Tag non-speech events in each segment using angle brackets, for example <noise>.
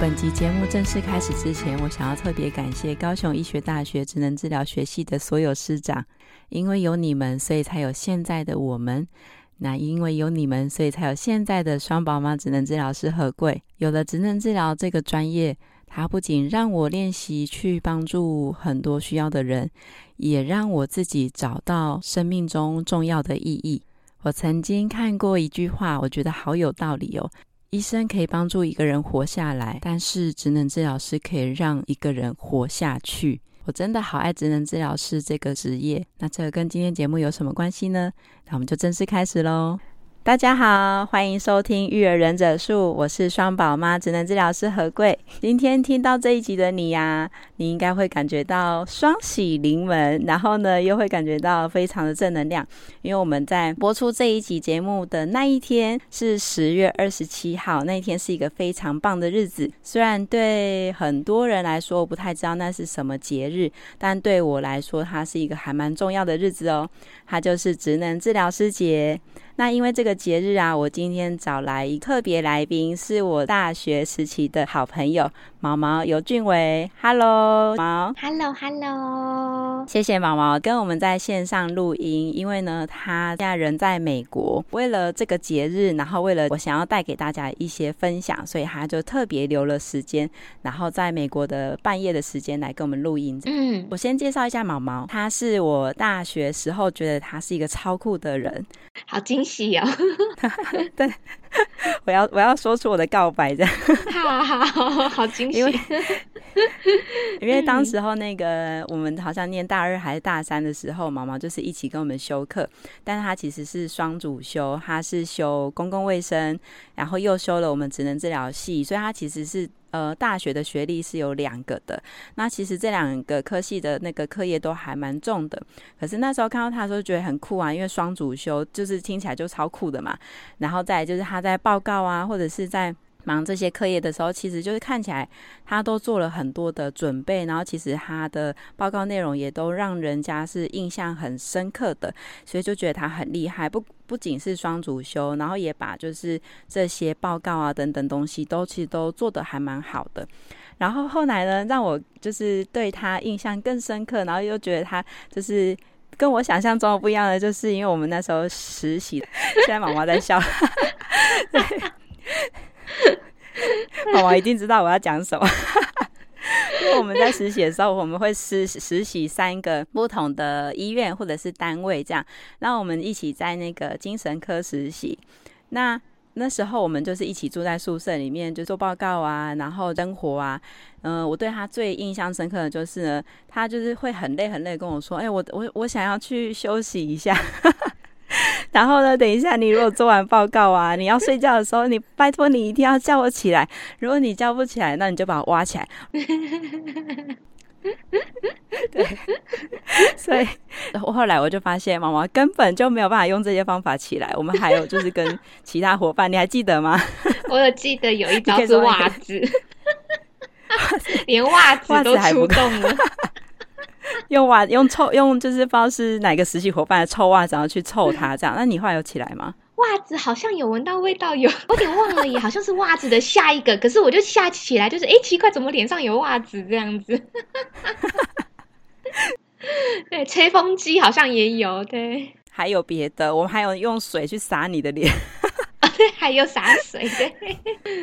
本集节目正式开始之前，我想要特别感谢高雄医学大学职能治疗学系的所有师长，因为有你们，所以才有现在的我们。那因为有你们，所以才有现在的双宝妈职能治疗师何贵。有了职能治疗这个专业，它不仅让我练习去帮助很多需要的人，也让我自己找到生命中重要的意义。我曾经看过一句话，我觉得好有道理哦。医生可以帮助一个人活下来，但是职能治疗师可以让一个人活下去。我真的好爱职能治疗师这个职业。那这个跟今天节目有什么关系呢？那我们就正式开始喽。大家好，欢迎收听《育儿忍者术》，我是双宝妈职能治疗师何贵。今天听到这一集的你呀、你应该会感觉到双喜临门，然后呢，又会感觉到非常的正能量，因为我们在播出这一集节目的那一天是十月二十七号，那一天是一个非常棒的日子。虽然对很多人来说我不太知道那是什么节日，但对我来说，它是一个还蛮重要的日子哦。它就是职能治疗师节。那因为这个节日啊，我今天找来一特别来宾，是我大学时期的好朋友毛毛尤俊伟。Hello，毛。Hello，Hello。谢谢毛毛跟我们在线上录音，因为呢，他现在人在美国，为了这个节日，然后为了我想要带给大家一些分享，所以他就特别留了时间，然后在美国的半夜的时间来跟我们录音。嗯，我先介绍一下毛毛，他是我大学时候觉得他是一个超酷的人，<laughs> 好惊喜。喜哦，<laughs> 对，<laughs> 我要我要说出我的告白，这样，好好好惊喜，因为因为当时候那个我们好像念大二还是大三的时候，毛毛就是一起跟我们修课，但是他其实是双主修，他是修公共卫生，然后又修了我们职能治疗系，所以他其实是。呃，大学的学历是有两个的。那其实这两个科系的那个课业都还蛮重的。可是那时候看到他的时候，觉得很酷啊，因为双主修就是听起来就超酷的嘛。然后再就是他在报告啊，或者是在忙这些课业的时候，其实就是看起来他都做了很多的准备。然后其实他的报告内容也都让人家是印象很深刻的，所以就觉得他很厉害。不。不仅是双主修，然后也把就是这些报告啊等等东西都其实都做得还蛮好的。然后后来呢，让我就是对他印象更深刻，然后又觉得他就是跟我想象中的不一样的，就是因为我们那时候实习，<laughs> 现在妈妈在笑，<laughs> 对，我一定知道我要讲什么。<laughs> 因为我们在实习的时候，我们会实实习三个不同的医院或者是单位，这样。然后我们一起在那个精神科实习。那那时候我们就是一起住在宿舍里面，就做报告啊，然后生活啊。嗯、我对他最印象深刻的就是呢，他就是会很累很累跟我说：“哎，我我我想要去休息一下。” <laughs> <laughs> 然后呢，等一下，你如果做完报告啊，你要睡觉的时候，你拜托你一定要叫我起来。如果你叫不起来，那你就把我挖起来。<laughs> 对，所以我后来我就发现，毛毛根本就没有办法用这些方法起来。我们还有就是跟其他伙伴，你还记得吗？<laughs> 我有记得有一招是袜子，连袜子都出动了。<laughs> 用袜用臭用就是不知道是哪个实习伙伴的臭袜子，然后去臭他这样。那你后来有起来吗？袜子好像有闻到味道，有我有点忘了耶，好像是袜子的下一个。可是我就下起来，就是哎、欸，奇怪，怎么脸上有袜子这样子？<laughs> 对，吹风机好像也有，对，还有别的，我们还有用水去洒你的脸。<laughs> 还有洒水，对，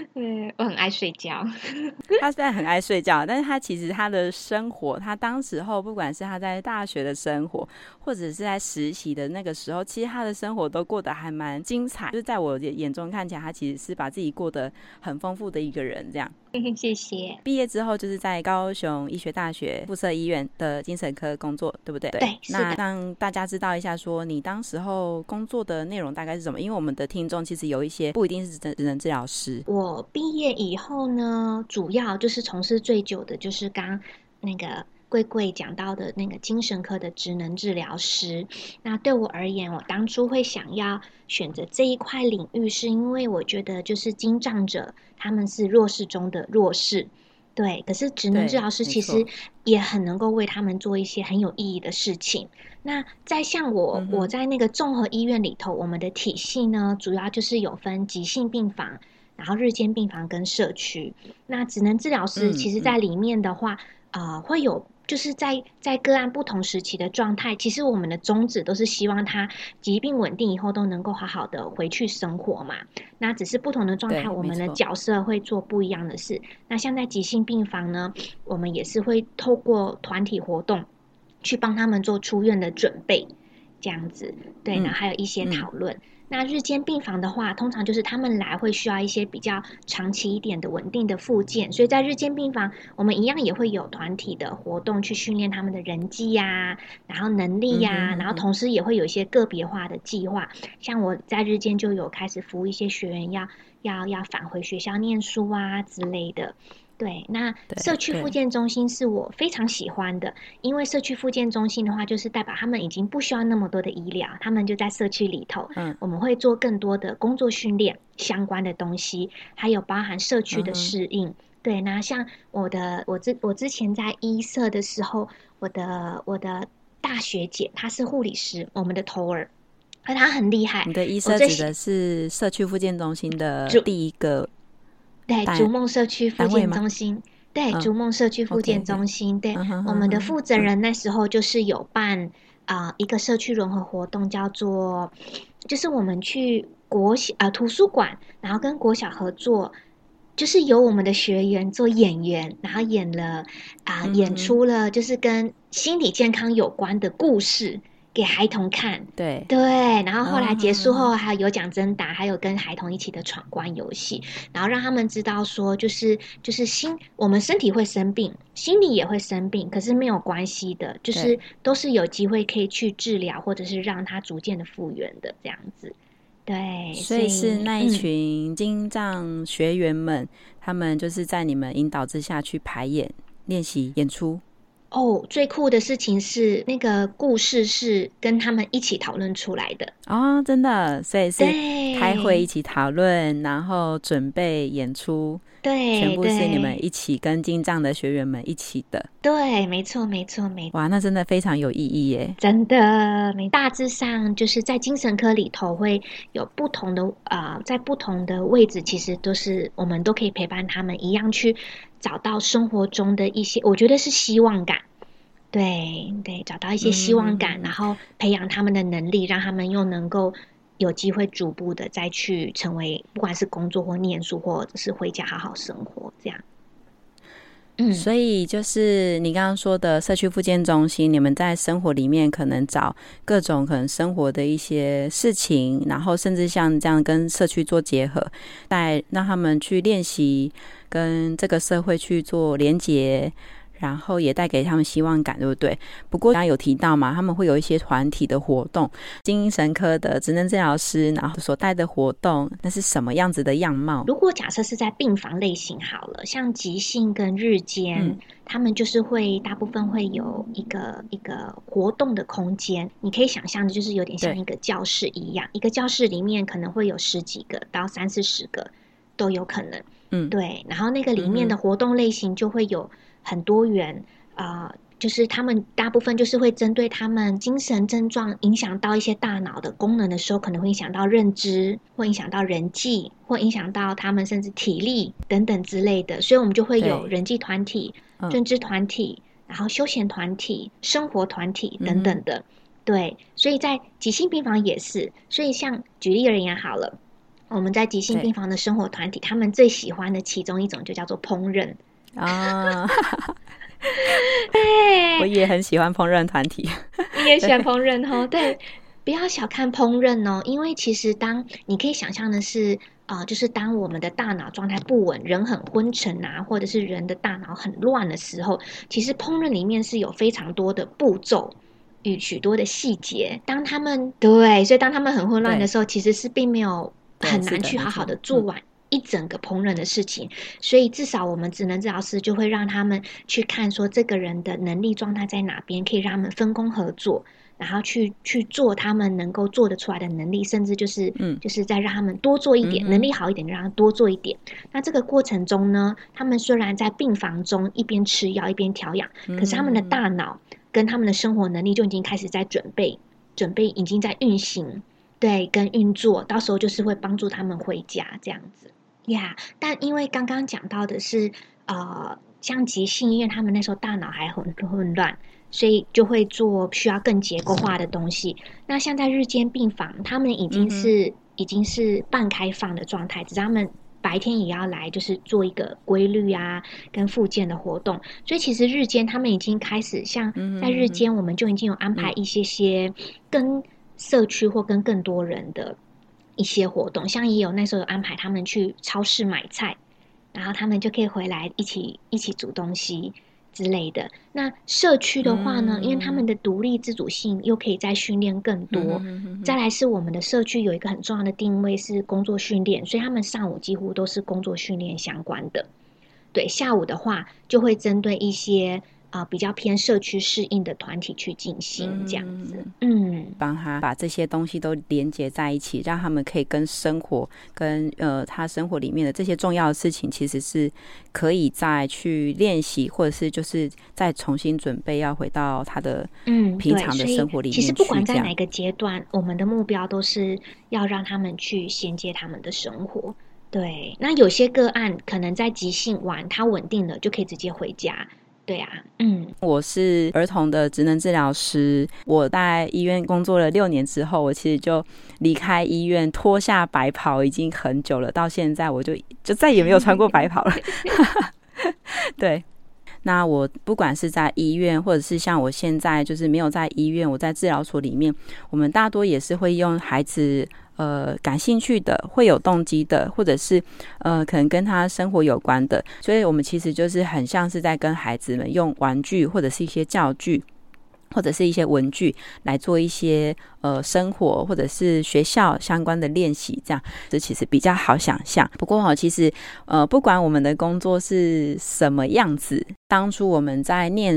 <laughs> 对，我很爱睡觉。<laughs> 他虽然很爱睡觉，但是他其实他的生活，他当时候不管是他在大学的生活，或者是在实习的那个时候，其实他的生活都过得还蛮精彩。就是在我眼中看起来，他其实是把自己过得很丰富的一个人，这样。<laughs> 谢谢。毕业之后就是在高雄医学大学附设医院的精神科工作，对不对？对。那让大家知道一下，说你当时候工作的内容大概是什么？因为我们的听众其实有一些不一定是职能治疗师。我毕业以后呢，主要就是从事最久的就是刚那个。贵贵讲到的那个精神科的职能治疗师，那对我而言，我当初会想要选择这一块领域，是因为我觉得就是精障者他们是弱势中的弱势，对。可是职能治疗师其实也很能够为他们做一些很有意义的事情。那在像我，嗯、我在那个综合医院里头，我们的体系呢，主要就是有分急性病房，然后日间病房跟社区。那职能治疗师其实在里面的话，啊、嗯嗯呃，会有。就是在在个案不同时期的状态，其实我们的宗旨都是希望他疾病稳定以后都能够好好的回去生活嘛。那只是不同的状态，我们的角色会做不一样的事。那像在急性病房呢，我们也是会透过团体活动去帮他们做出院的准备，这样子。对，然后还有一些讨论。嗯嗯那日间病房的话，通常就是他们来会需要一些比较长期一点的稳定的复健，所以在日间病房，我们一样也会有团体的活动去训练他们的人际呀、啊，然后能力呀、啊，嗯嗯嗯，然后同时也会有一些个别化的计划，像我在日间就有开始服务一些学员要要要返回学校念书啊之类的。对，那社区复健中心是我非常喜欢的，因为社区复健中心的话，就是代表他们已经不需要那么多的医疗，他们就在社区里头。嗯，我们会做更多的工作训练相关的东西，还有包含社区的适应。嗯、对，那像我的，我之我之前在医社的时候，我的我的大学姐她是护理师，我们的头儿，而她很厉害。你的医社指的是社区复健中心的第一个。对，逐梦社区复健中心，对，逐梦社区复健中心，对，我们的负责人那时候就是有办啊、呃、一个社区融合活动，叫做，就是我们去国小啊、呃、图书馆，然后跟国小合作，就是由我们的学员做演员，然后演了啊、呃、演出了就是跟心理健康有关的故事。给孩童看，对。对，然后后来结束后还有奖征答，还有跟孩童一起的闯关游戏，然后让他们知道说，就是就是心，我们身体会生病，心理也会生病，可是没有关系的，就是都是有机会可以去治疗，或者是让他逐渐的复原的这样子。对，所以是那一群精障学员们，嗯，他们就是在你们引导之下去排演、练习、演出。哦，最酷的事情是那个故事是跟他们一起讨论出来的。哦，真的，所以是开会一起讨论，然后准备演出，对，全部是你们一起跟进藏的学员们一起的，对，没错，没错，没错，哇，那真的非常有意义耶，真的，大致上就是在精神科里头会有不同的啊、呃，在不同的位置，其实都是我们都可以陪伴他们一样去。找到生活中的一些，我觉得是希望感，对对，找到一些希望感，嗯、然后培养他们的能力，让他们又能够有机会逐步的再去成为，不管是工作或念书，或者是回家好好生活，这样。嗯，所以就是你刚刚说的社区复健中心，你们在生活里面可能找各种可能生活的一些事情，然后甚至像这样跟社区做结合，带让他们去练习。跟这个社会去做连结，然后也带给他们希望感，对不对？不过刚刚有提到嘛，他们会有一些团体的活动，精神科的职能治疗师，然后所带的活动，那是什么样子的样貌？如果假设是在病房类型好了，像急性跟日间，嗯、他们就是会大部分会有一个一个活动的空间，你可以想象的，就是有点像一个教室一样，一个教室里面可能会有十几个到三四十个都有可能。嗯，对，然后那个里面的活动类型就会有很多元啊、就是他们大部分就是会针对他们精神症状影响到一些大脑的功能的时候，可能会影响到认知，会影响到人际，或影响到他们甚至体力等等之类的，所以我们就会有人际团体、认知团体，然后休闲团体、生活团体等等的。嗯、对，所以在急性病房也是，所以像举例而言好了。我们在急性病房的生活团体，他们最喜欢的其中一种就叫做烹饪啊。<laughs> 对，我也很喜欢烹饪团体，你也喜欢烹饪哦。<laughs> 对，不要小看烹饪哦，因为其实当你可以想象的是，啊、呃，就是当我们的大脑状态不稳，人很昏沉啊，或者是人的大脑很乱的时候，其实烹饪里面是有非常多的步骤与许多的细节。当他们对，所以当他们很混乱的时候，其实是并没有很难去好好的做完一整个烹饪的事情。所以至少我们职能治疗师就会让他们去看说，这个人的能力状态在哪边，可以让他们分工合作。然后去去做他们能够做得出来的能力，甚至就是，嗯，就是再让他们多做一点，嗯、能力好一点，就让他多做一点。那这个过程中呢，他们虽然在病房中一边吃药一边调养，嗯、可是他们的大脑跟他们的生活能力就已经开始在准备，准备已经在运行，对，跟运作，到时候就是会帮助他们回家这样子呀。Yeah, 但因为刚刚讲到的是，呃，像急性医院，他们那时候大脑还很混乱。所以就会做需要更结构化的东西。那像在日间病房，他们已经是、嗯、已经是半开放的状态，只是他们白天也要来，就是做一个规律啊，跟复健的活动。所以其实日间他们已经开始，像在日间我们就已经有安排一些些跟社区或跟更多人的一些活动，像也有那时候有安排他们去超市买菜，然后他们就可以回来一起一起煮东西。之类的，那社区的话呢，嗯、因为他们的独立自主性又可以再训练更多。嗯、哼哼再来是我们的社区有一个很重要的定位是工作训练，所以他们上午几乎都是工作训练相关的。对，下午的话就会针对一些。啊，比较偏社区适应的团体去进行这样子，嗯，帮他把这些东西都连接在一起，让他们可以跟生活、跟呃他生活里面的这些重要的事情，其实是可以再去练习，或者是就是再重新准备要回到他的嗯平常的生活里面。其实不管在哪个阶段，我们的目标都是要让他们去衔接他们的生活。对，那有些个案可能在急性完，他稳定了就可以直接回家。对呀、嗯，我是儿童的职能治疗师。我在医院工作了六年之后，我其实就离开医院，脱下白袍已经很久了。到现在，我就就再也没有穿过白袍了。<laughs> 对，那我不管是在医院，或者是像我现在就是没有在医院，我在治疗所里面，我们大多也是会用孩子。呃，感兴趣的，会有动机的，或者是呃，可能跟他生活有关的，所以我们其实就是很像是在跟孩子们用玩具或者是一些教具，或者是一些文具来做一些呃生活或者是学校相关的练习，这样这其实比较好想象。不过哈，其实呃，不管我们的工作是什么样子，当初我们在念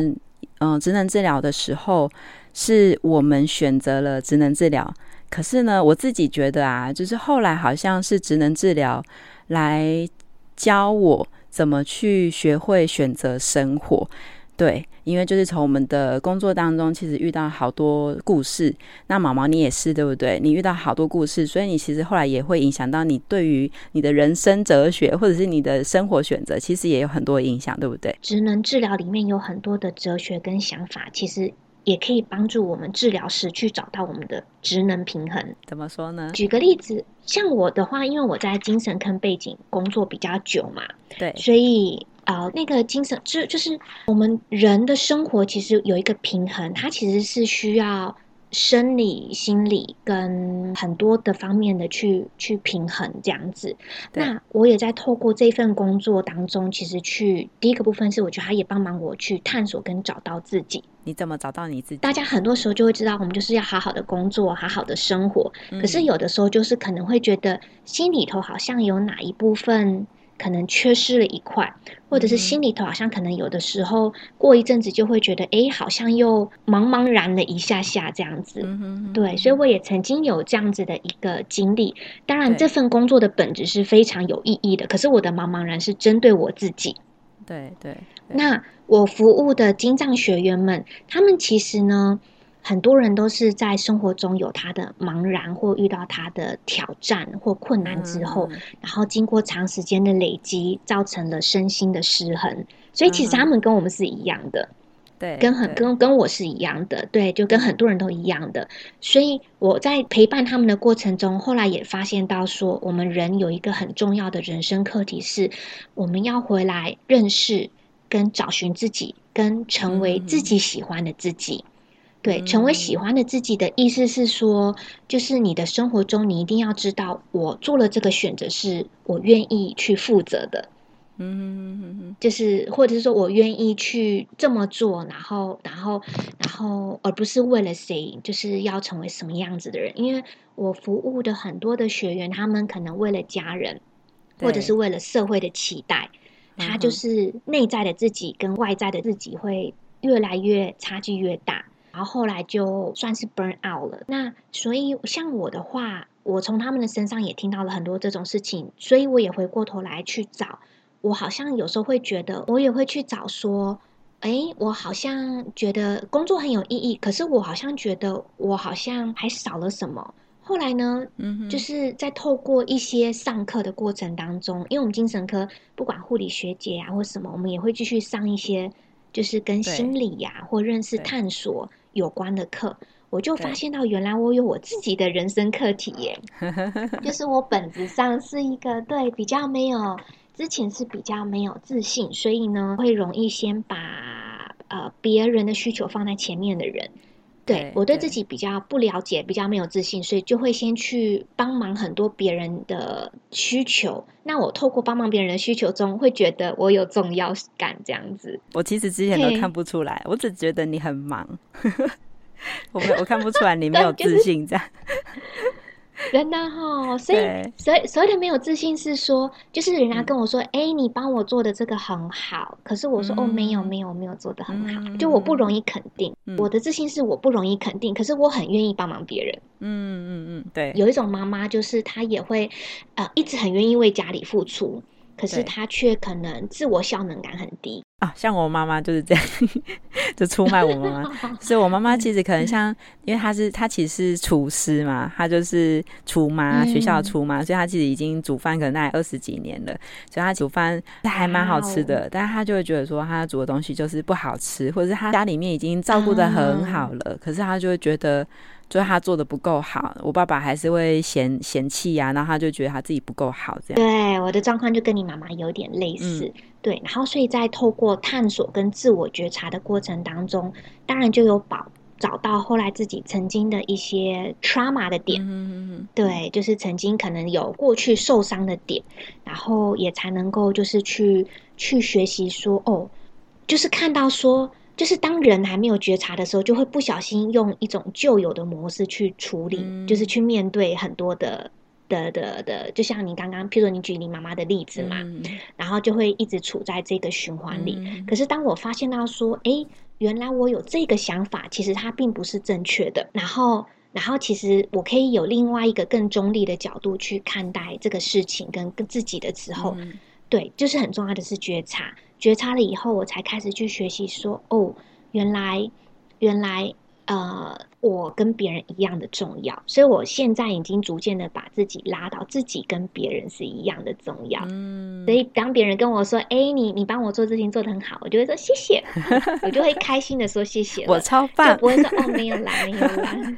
嗯、呃、职能治疗的时候，是我们选择了职能治疗。可是呢，我自己觉得啊，就是后来好像是职能治疗来教我怎么去学会选择生活。对，因为就是从我们的工作当中，其实遇到好多故事。那毛毛你也是对不对？你遇到好多故事，所以你其实后来也会影响到你对于你的人生哲学，或者是你的生活选择，其实也有很多影响，对不对？职能治疗里面有很多的哲学跟想法，其实。也可以帮助我们治疗师去找到我们的职能平衡。怎么说呢？举个例子，像我的话，因为我在精神科背景工作比较久嘛，对，所以呃，那个精神就就是我们人的生活其实有一个平衡，它其实是需要。生理、心理跟很多的方面的去去平衡这样子。那我也在透过这份工作当中，其实去第一个部分是，我觉得他也帮忙我去探索跟找到自己。你怎么找到你自己？大家很多时候就会知道，我们就是要好好的工作，好好的生活。可是有的时候就是可能会觉得心里头好像有哪一部分。可能缺失了一块，或者是心里头好像可能有的时候过一阵子就会觉得，哎，好像又茫茫然了一下下这样子。对，所以我也曾经有这样子的一个经历。当然，这份工作的本质是非常有意义的，可是我的茫茫然是针对我自己。对对。那我服务的精障学员们，他们其实呢，很多人都是在生活中有他的茫然，或遇到他的挑战或困难之后，嗯、然后经过长时间的累积，造成了身心的失衡。所以其实他们跟我们是一样的，对、嗯，跟很跟跟我是一样的，对，就跟很多人都一样的。所以我在陪伴他们的过程中，后来也发现到说，我们人有一个很重要的人生课题是，我们要回来认识跟找寻自己，跟成为自己喜欢的自己。嗯对，成为喜欢的自己的意思是说，就是你的生活中，你一定要知道，我做了这个选择，是我愿意去负责的。嗯，就是或者是说我愿意去这么做，然后，然后，然后，而不是为了谁，就是要成为什么样子的人。因为我服务的很多的学员，他们可能为了家人，或者是为了社会的期待，他就是内在的自己跟外在的自己会越来越差距越大。然后后来就算是 burn out 了。那所以像我的话，我从他们的身上也听到了很多这种事情，所以我也回过头来去找。我好像有时候会觉得，我也会去找说，诶，我好像觉得工作很有意义，可是我好像觉得我好像还少了什么。后来呢，嗯哼，就是在透过一些上课的过程当中，因为我们精神科不管护理学姐啊或什么，我们也会继续上一些就是跟心理呀、啊、或认识探索。有关的课，我就发现到原来我有我自己的人生课题耶，<laughs> 就是我本质上是一个对比较没有之前是比较没有自信，所以呢会容易先把呃别人的需求放在前面的人。对，我对自己比较不了解，比较没有自信，所以就会先去帮忙很多别人的需求。那我透过帮忙别人的需求中，会觉得我有重要感，这样子。我其实之前都看不出来，我只觉得你很忙。<laughs> 我没，我看不出来你没有自信这样。真的哈，所以所以所谓的没有自信是说，就是人家跟我说，哎、嗯，你帮我做的这个很好，可是我说，嗯、哦，没有没有没有做的很好，嗯、就我不容易肯定。嗯、我的自信是我不容易肯定，可是我很愿意帮忙别人。嗯嗯嗯，对。有一种妈妈就是她也会呃一直很愿意为家里付出。可是他却可能自我效能感很低啊，像我妈妈就是这样，<laughs> 就出卖我妈妈。<laughs> 所以我妈妈其实可能像，因为她是她其实是厨师嘛，她就是厨妈，学校的厨妈，所以她其实已经煮饭可能大概二十几年了，所以她煮饭还蛮好吃的。但是她就会觉得说，她煮的东西就是不好吃，或者是她家里面已经照顾的很好了，可是她就会觉得。就是他做的不够好，我爸爸还是会嫌嫌弃呀、啊，然后他就觉得他自己不够好，这样。对，我的状况就跟你妈妈有点类似，嗯、对。然后，所以在透过探索跟自我觉察的过程当中，当然就有保找到后来自己曾经的一些 trauma 的点，嗯嗯嗯，对，就是曾经可能有过去受伤的点，然后也才能够就是去去学习说，哦，就是看到说。就是当人还没有觉察的时候，就会不小心用一种旧有的模式去处理，嗯、就是去面对很多的的的的，就像你刚刚，譬如你举你妈妈的例子嘛，嗯、然后就会一直处在这个循环里。嗯、可是当我发现到说，哎，原来我有这个想法，其实它并不是正确的。然后，然后其实我可以有另外一个更中立的角度去看待这个事情跟跟自己的时候，嗯、对，就是很重要的是觉察。觉察了以后，我才开始去学习说：“哦，原来，原来，呃，我跟别人一样的重要。所以我现在已经逐渐的把自己拉到自己跟别人是一样的重要。嗯，所以当别人跟我说：‘哎，你你帮我做事情做得很好’，我就会说谢谢，我就会开心的说谢谢。我超棒，就不会说哦，没有来，没有来。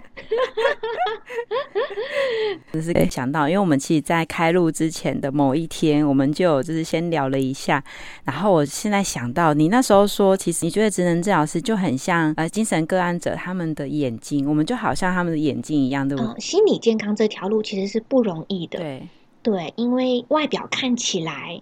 <laughs> 只是想到，因为我们其实，在开录之前的某一天，我们就就是先聊了一下。然后我现在想到，你那时候说，其实你觉得职能治疗师就很像呃精神个案者他们的眼睛，我们就好像他们的眼睛一样，对不对？嗯，心理健康这条路其实是不容易的。对对，因为外表看起来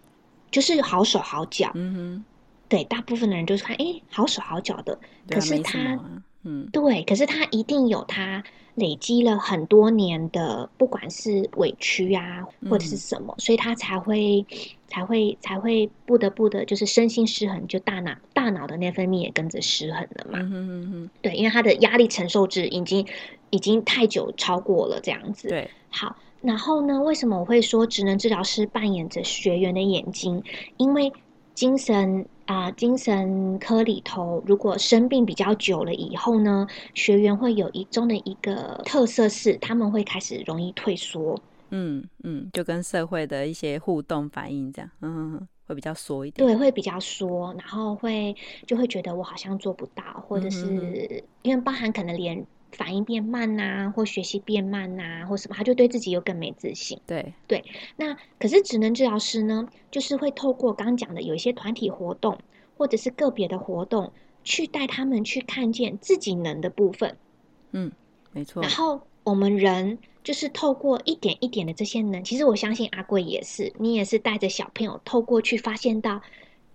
就是好手好脚。嗯哼。对，大部分的人就是看，哎，好手好脚的。可是他，嗯，对，可是他一定有他。累积了很多年的，不管是委屈啊，或者是什么，嗯、所以他才会，才会，才会不得不的，就是身心失衡，就大脑大脑的内分泌也跟着失衡了嘛。嗯哼嗯哼，对，因为他的压力承受值已经已经太久超过了这样子。对，好，然后呢，为什么我会说职能治疗师扮演着学员的眼睛？因为精神。啊、呃，精神科里头，如果生病比较久了以后呢，学员会有一中的一个特色是，他们会开始容易退缩。嗯嗯，就跟社会的一些互动反应这样，嗯，会比较缩一点。对，会比较缩，然后会就会觉得我好像做不到，或者是因为包含可能连。反应变慢呐、啊，或学习变慢呐、啊，或什么，他就对自己又更没自信。对对，那可是职能治疗师呢，就是会透过刚刚讲的有一些团体活动，或者是个别的活动，去带他们去看见自己能的部分。嗯，没错。然后我们人就是透过一点一点的这些能，其实我相信阿贵也是，你也是带着小朋友透过去发现到。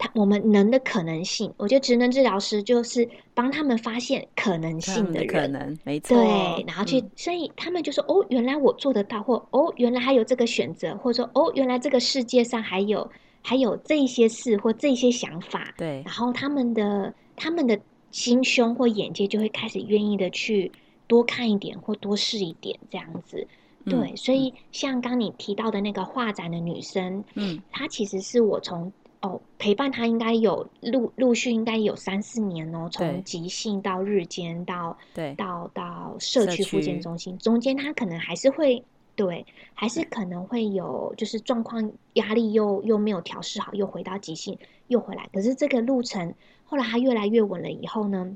他我们能的可能性，我觉得职能治疗师就是帮他们发现可能性的人，可能没错。对，然后去，嗯、所以他们就说：“哦，原来我做得到，或哦，原来还有这个选择，或者说哦，原来这个世界上还有还有这些事或这些想法。”对，然后他们的他们的心胸或眼界就会开始愿意的去多看一点或多试一点这样子。对，嗯、所以像刚你提到的那个画展的女生，嗯，她其实是我从。哦，陪伴他应该有陆陆续应该有三四年哦，从急性到日间到对到到社区复健中心，中间他可能还是会对，还是可能会有就是状况压力又又没有调试好，又回到急性又回来。可是这个路程后来他越来越稳了以后呢，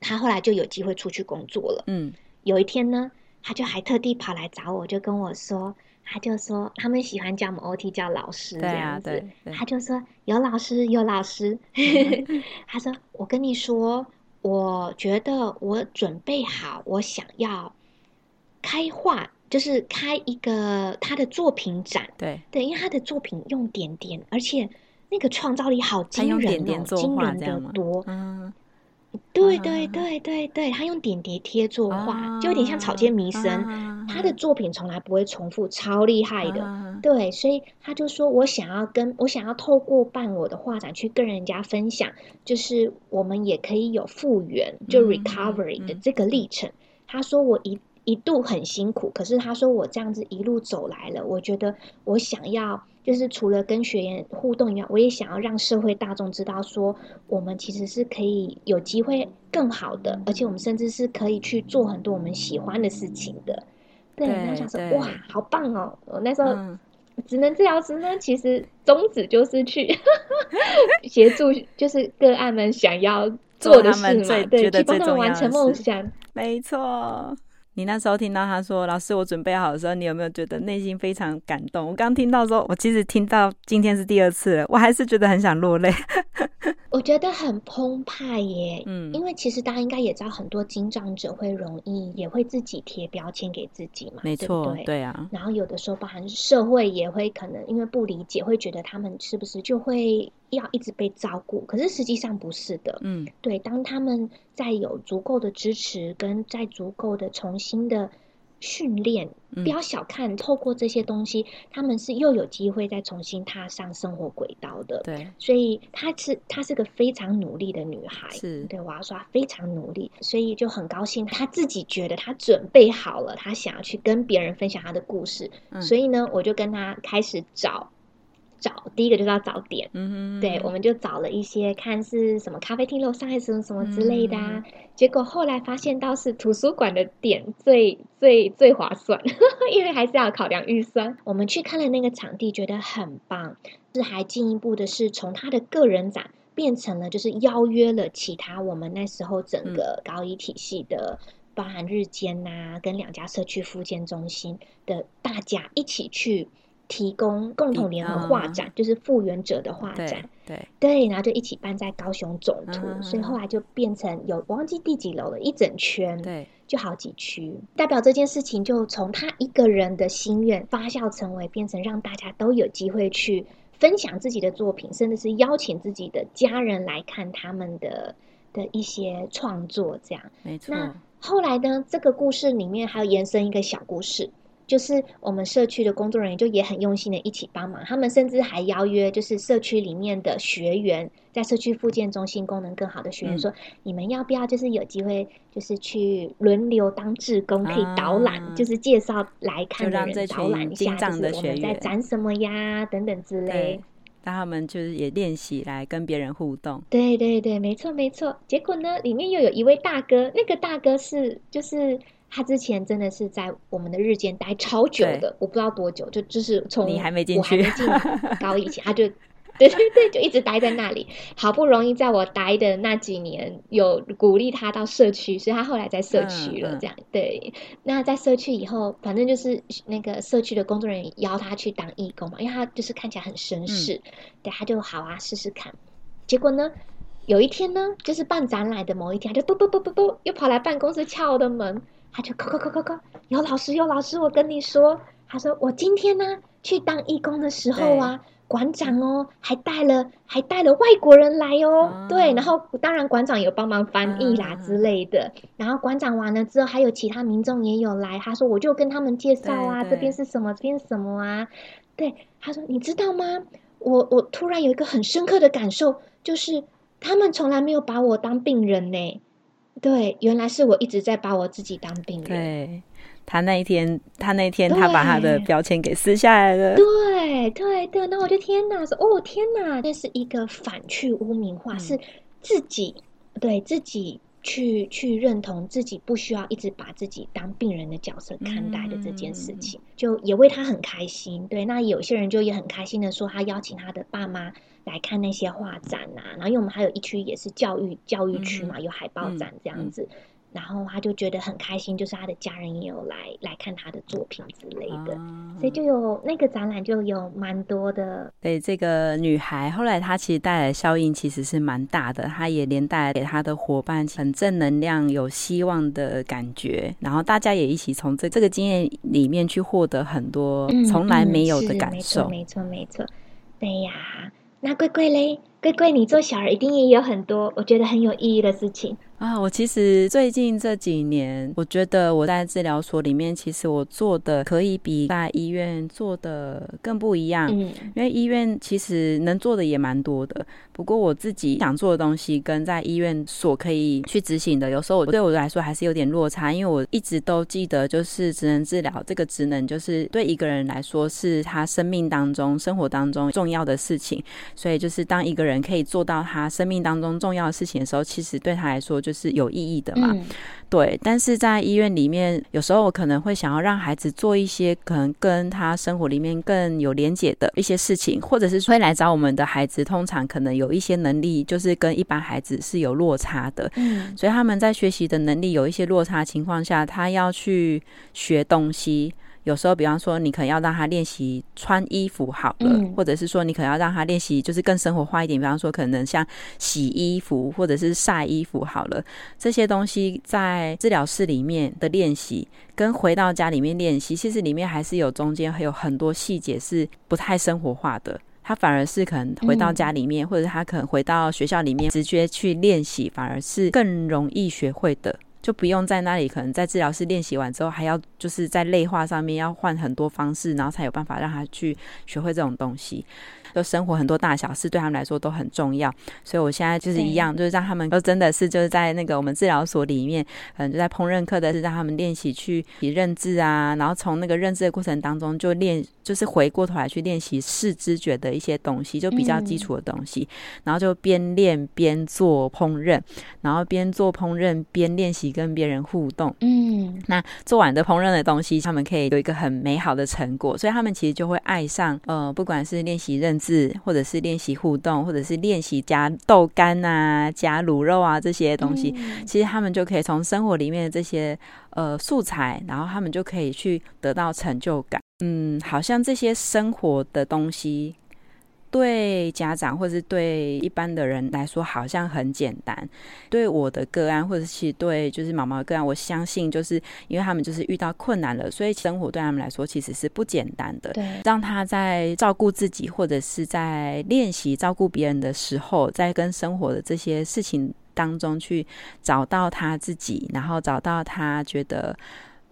他后来就有机会出去工作了。嗯，有一天呢，他就还特地跑来找我，就跟我说。他就说，他们喜欢叫我们 OT 叫老师这样子。啊、他就说有老师有老师。<laughs> <laughs> 他说我跟你说，我觉得我准备好，我想要开画，就是开一个他的作品展。对对，因为他的作品用点点，而且那个创造力好惊人哦，点点惊人的多。嗯。对对对对对，他用点叠贴作画，就有点像草间弥生。他的作品从来不会重复，超厉害的。对，所以他就说我想要跟我想要透过办我的画展去跟人家分享，就是我们也可以有复原，就 recovery 的这个历程。他说我一一度很辛苦，可是他说我这样子一路走来了，我觉得我想要。就是除了跟学员互动以外，我也想要让社会大众知道，说我们其实是可以有机会更好的，而且我们甚至是可以去做很多我们喜欢的事情的。对，然后想说哇，好棒哦！我那时候职能治疗师呢，其实宗旨就是去 <laughs> 协助，就是个案们想要做的事嘛，对，去帮他们完成梦想。没错。你那时候听到他说：“老师，我准备好的时候，你有没有觉得内心非常感动？”我刚听到说，我其实听到今天是第二次了，我还是觉得很想落泪。<laughs> 我觉得很澎湃耶，嗯，因为其实大家应该也知道，很多经障者会容易也会自己贴标签给自己嘛，没错，对不对？对啊。然后有的时候，包含社会也会可能因为不理解，会觉得他们是不是就会要一直被照顾？可是实际上不是的，嗯，对。当他们在有足够的支持，跟在足够的重新的。训练，不要小看，嗯、透过这些东西，他们是又有机会再重新踏上生活轨道的。对，所以她是她是个非常努力的女孩。是，对，我要说她非常努力，所以就很高兴，她自己觉得她准备好了，她想要去跟别人分享她的故事。嗯、所以呢，我就跟她开始找。找第一个就是要找点，嗯哼，对，我们就找了一些看是什么咖啡厅楼上还是什么什么之类的啊。嗯、结果后来发现倒是图书馆的点最最最划算，<laughs> 因为还是要考量预算。我们去看了那个场地，觉得很棒。是还进一步的是从他的个人展变成了就是邀约了其他我们那时候整个高一体系的，嗯、包含日间呐、啊，跟两家社区复健中心的大家一起去。提供共同联合画展，就是复原者的画展，对对，然后就一起办在高雄总图，所以后来就变成有我忘记第几楼了，一整圈，对，就好几区，代表这件事情就从他一个人的心愿发酵成为变成让大家都有机会去分享自己的作品，甚至是邀请自己的家人来看他们的的一些创作，这样。没错。那后来呢，这个故事里面还有延伸一个小故事。就是我们社区的工作人员就也很用心的一起帮忙，他们甚至还邀约，就是社区里面的学员，在社区复健中心功能更好的学员说，嗯、你们要不要就是有机会，就是去轮流当志工，可以导览，啊、就是介绍来看的人导览一下，就是我们在展什么呀，等等之类，让他们就是也练习来跟别人互动。对对对，没错没错。结果呢，里面又有一位大哥，那个大哥是就是。他之前真的是在我们的日间待超久的，我不知道多久，就就是从你还没进去，我还没进 <laughs> 高一起，他就对对对，就一直待在那里。好不容易在我待的那几年，有鼓励他到社区，所以他后来在社区了。这样、嗯嗯、对，那在社区以后，反正就是那个社区的工作人员邀他去当义工嘛，因为他就是看起来很绅士，嗯、对，他就好啊，试试看。结果呢，有一天呢，就是办展览的某一天，他就嘟嘟嘟嘟嘟，又跑来办公室敲我的门，他就扣扣扣扣扣，有老师有老师，我跟你说，他说我今天呢去当义工的时候啊。馆长哦，还带了还带了外国人来哦，啊、对，然后当然馆长有帮忙翻译啦之类的。啊、然后馆长完了之后，还有其他民众也有来。他说，我就跟他们介绍啊，这边是什么，这边是什么啊？对，他说，你知道吗？我我突然有一个很深刻的感受，就是他们从来没有把我当病人呢。对，原来是我一直在把我自己当病人。对。他那一天，他那天，他把他的标签给撕下来了。对对对，那我就天哪，说哦天哪，这是一个反去污名化，嗯、是自己对自己去去认同自己，不需要一直把自己当病人的角色看待的这件事情，嗯、就也为他很开心。对，那有些人就也很开心的说，他邀请他的爸妈来看那些画展啊，然后因为我们还有一区也是教育教育区嘛，嗯、有海报展这样子。然后他就觉得很开心，就是他的家人也有来来看他的作品之类的，啊、所以就有那个展览就有蛮多的。对，这个女孩后来她其实带来的效应其实是蛮大的，她也连带给她的伙伴很正能量、有希望的感觉，然后大家也一起从这这个经验里面去获得很多从来没有的感受。嗯嗯、没错，没错，没错。对呀，那贵贵嘞？贵贵，你做小儿一定也有很多我觉得很有意义的事情。啊，我其实最近这几年，我觉得我在治疗所里面，其实我做的可以比在医院做的更不一样。嗯，因为医院其实能做的也蛮多的，不过我自己想做的东西跟在医院所可以去执行的，有时候我对我来说还是有点落差。因为我一直都记得，就是职能治疗这个职能，就是对一个人来说是他生命当中、生活当中重要的事情。所以，就是当一个人可以做到他生命当中重要的事情的时候，其实对他来说，就是有意义的嘛，嗯、对。但是在医院里面，有时候我可能会想要让孩子做一些可能跟他生活里面更有连结的一些事情，或者是会来找我们的孩子，通常可能有一些能力，就是跟一般孩子是有落差的。嗯，所以他们在学习的能力有一些落差情况下，他要去学东西。有时候，比方说，你可能要让他练习穿衣服好了，嗯、或者是说，你可能要让他练习，就是更生活化一点。比方说，可能像洗衣服或者是晒衣服好了，这些东西在治疗室里面的练习，跟回到家里面练习，其实里面还是有中间还有很多细节是不太生活化的。他反而是可能回到家里面，嗯、或者他可能回到学校里面直接去练习，反而是更容易学会的。就不用在那里，可能在治疗室练习完之后，还要就是在内化上面要换很多方式，然后才有办法让他去学会这种东西。就生活很多大小事对他们来说都很重要，所以我现在就是一样，就是让他们都真的是就是在那个我们治疗所里面，嗯，就在烹饪课的是让他们练习去认字啊，然后从那个认字的过程当中就练，就是回过头来去练习视知觉的一些东西，就比较基础的东西，然后就边练边做烹饪，然后边做烹饪边练习跟别人互动，嗯，那做完的烹饪的东西，他们可以有一个很美好的成果，所以他们其实就会爱上，呃，不管是练习认字。或者是练习互动，或者是练习加豆干啊、加卤肉啊这些东西，嗯、其实他们就可以从生活里面的这些呃素材，然后他们就可以去得到成就感。嗯，好像这些生活的东西。对家长或者是对一般的人来说，好像很简单。对我的个案，或者是对就是毛毛的个案，我相信就是因为他们就是遇到困难了，所以生活对他们来说其实是不简单的。对，让他在照顾自己或者是在练习照顾别人的时候，在跟生活的这些事情当中去找到他自己，然后找到他觉得。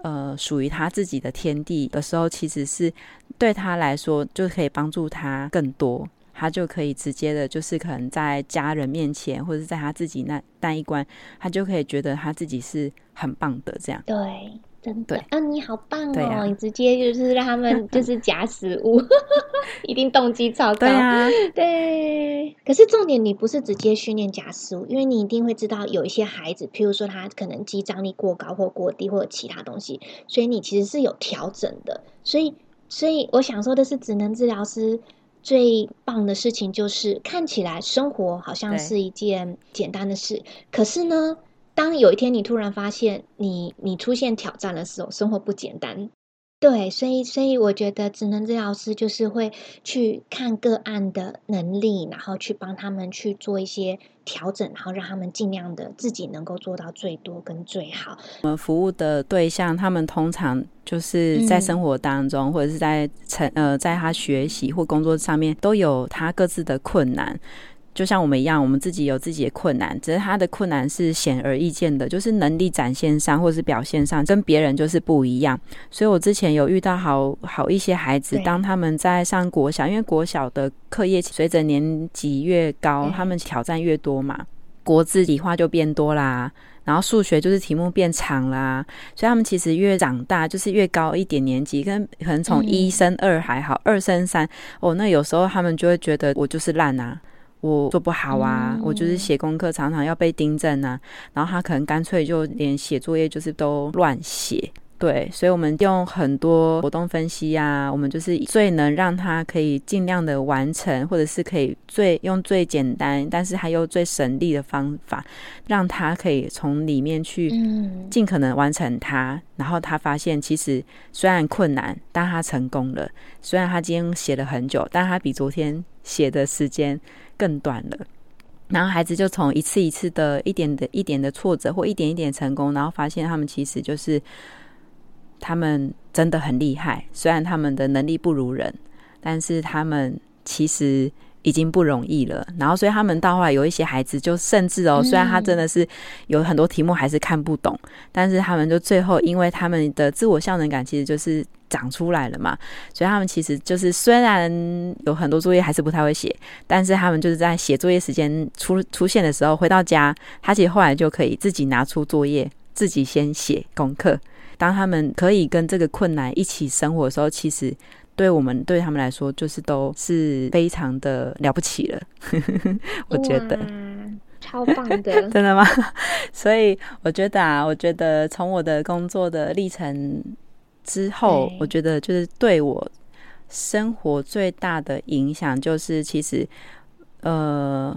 呃，属于他自己的天地的时候，其实是对他来说就可以帮助他更多，他就可以直接的，就是可能在家人面前，或者是在他自己那那一关，他就可以觉得他自己是很棒的，这样。对。真的，啊，你好棒哦！啊、你直接就是让他们 <laughs> 就是夹食物，<laughs> 一定动机超高。对啊，<laughs> 对。可是重点，你不是直接训练夹食物，因为你一定会知道有一些孩子，譬如说他可能肌张力过高或过低，或者其他东西，所以你其实是有调整的。所以，所以我想说的是，职能治疗师最棒的事情就是看起来生活好像是一件简单的事，可是呢。当有一天你突然发现你你出现挑战的时候，生活不简单，对，所以所以我觉得职能治疗师就是会去看个案的能力，然后去帮他们去做一些调整，然后让他们尽量的自己能够做到最多跟最好。我们服务的对象，他们通常就是在生活当中，嗯、或者是在成呃，在他学习或工作上面，都有他各自的困难。就像我们一样，我们自己有自己的困难，只是他的困难是显而易见的，就是能力展现上或是表现上跟别人就是不一样。所以我之前有遇到好好一些孩子，当他们在上国小，因为国小的课业随着年级越高，他们挑战越多嘛，国字理化就变多啦，然后数学就是题目变长啦，所以他们其实越长大，就是越高一点年级，跟可能从一升二还好，二升三哦，那有时候他们就会觉得我就是烂啊。我做不好啊，我就是写功课常常要被订正啊，然后他可能干脆就连写作业就是都乱写。对，所以我们用很多活动分析啊，我们就是最能让他可以尽量的完成，或者是可以最用最简单，但是还有最省力的方法，让他可以从里面去尽可能完成它。然后他发现，其实虽然困难，但他成功了。虽然他今天写了很久，但他比昨天写的时间更短了。然后孩子就从一次一次的一点的一点的挫折，或一点一点成功，然后发现他们其实就是。他们真的很厉害，虽然他们的能力不如人，但是他们其实已经不容易了。然后，所以他们到后来有一些孩子，就甚至哦，虽然他真的是有很多题目还是看不懂，但是他们就最后，因为他们的自我效能感其实就是长出来了嘛，所以他们其实就是虽然有很多作业还是不太会写，但是他们就是在写作业时间出出现的时候，回到家，他其实后来就可以自己拿出作业，自己先写功课。当他们可以跟这个困难一起生活的时候，其实对我们对他们来说，就是都是非常的了不起了。<laughs> 我觉得超棒的，<laughs> 真的吗？<laughs> 所以我觉得啊，我觉得从我的工作的历程之后，我觉得就是对我生活最大的影响，就是其实呃，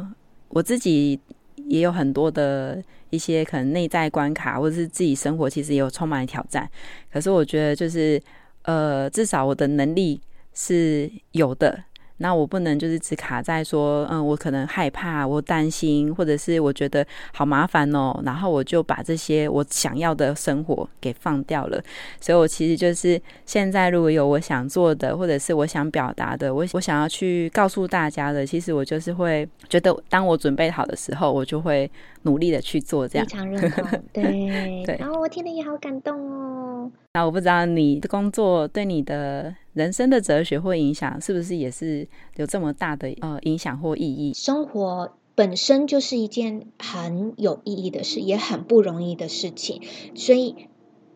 我自己也有很多的。一些可能内在关卡，或者是自己生活，其实也有充满挑战。可是我觉得，就是呃，至少我的能力是有的。那我不能就是只卡在说，嗯，我可能害怕，我担心，或者是我觉得好麻烦哦，然后我就把这些我想要的生活给放掉了。所以，我其实就是现在如果有我想做的，或者是我想表达的，我我想要去告诉大家的，其实我就是会觉得，当我准备好的时候，我就会努力的去做。这样非常认同，<laughs> 对对。然后我听了也好感动哦。那我不知道你的工作对你的。人生的哲学或影响，是不是也是有这么大的呃影响或意义？生活本身就是一件很有意义的事，也很不容易的事情。所以，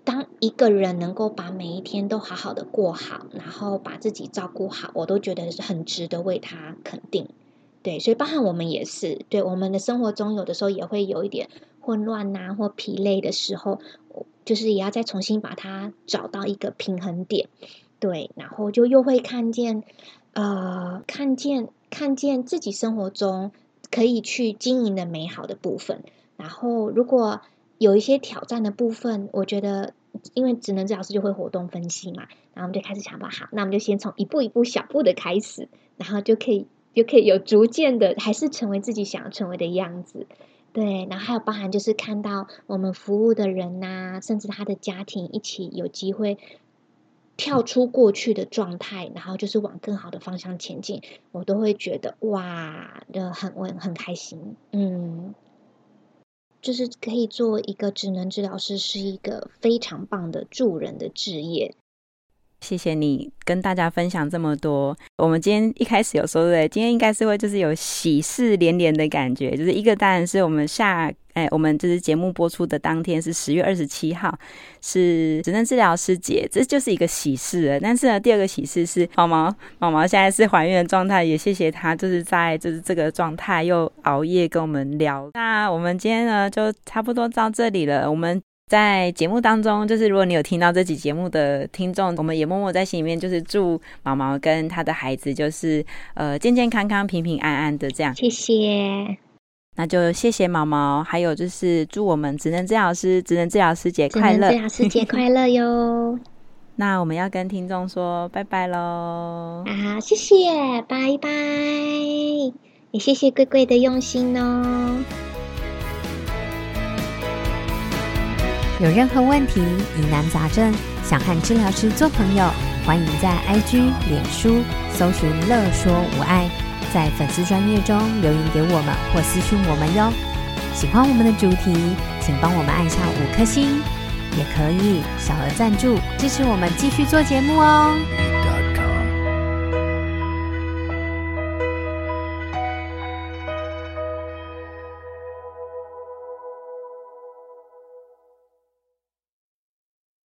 当一个人能够把每一天都好好的过好，然后把自己照顾好，我都觉得是很值得为他肯定。对，所以包含我们也是，对我们的生活中有的时候也会有一点混乱呐，或疲累的时候，就是也要再重新把它找到一个平衡点。对，然后就又会看见，呃，看见看见自己生活中可以去经营的美好的部分。然后，如果有一些挑战的部分，我觉得，因为职能治疗师就会活动分析嘛，然后我们就开始想吧，好，那我们就先从一步一步小步的开始，然后就可以就可以有逐渐的，还是成为自己想要成为的样子。对，然后还有包含就是看到我们服务的人呐、甚至他的家庭一起有机会。跳出过去的状态，然后就是往更好的方向前进，我都会觉得哇，的很我很开心，嗯，就是可以做一个职能治疗师，是一个非常棒的助人的职业。谢谢你跟大家分享这么多。我们今天一开始有说对，今天应该是会就是有喜事连连的感觉，就是一个当然是我们下哎，我们就是节目播出的当天是十月二十七号，是职能治疗师节，这就是一个喜事了。但是呢，第二个喜事是毛毛毛毛现在是怀孕的状态，也谢谢他就是在就是这个状态又熬夜跟我们聊。那我们今天呢就差不多到这里了，我们。在节目当中，就是如果你有听到这集节目的听众，我们也默默在心里面，就是祝毛毛跟他的孩子，就是呃健健康康、平平安安的这样。谢谢，那就谢谢毛毛，还有就是祝我们职能治疗师职能治疗师节快乐，职能治疗师节快乐哟。<laughs> 那我们要跟听众说拜拜喽！啊，谢谢，拜拜！也谢谢贵贵的用心哦。有任何问题、疑难杂症，想和治疗师做朋友，欢迎在 IG、脸书搜寻“乐说无爱”，在粉丝专页中留言给我们或私讯我们哟。喜欢我们的主题，请帮我们按下五颗星，也可以小额赞助支持我们继续做节目哦。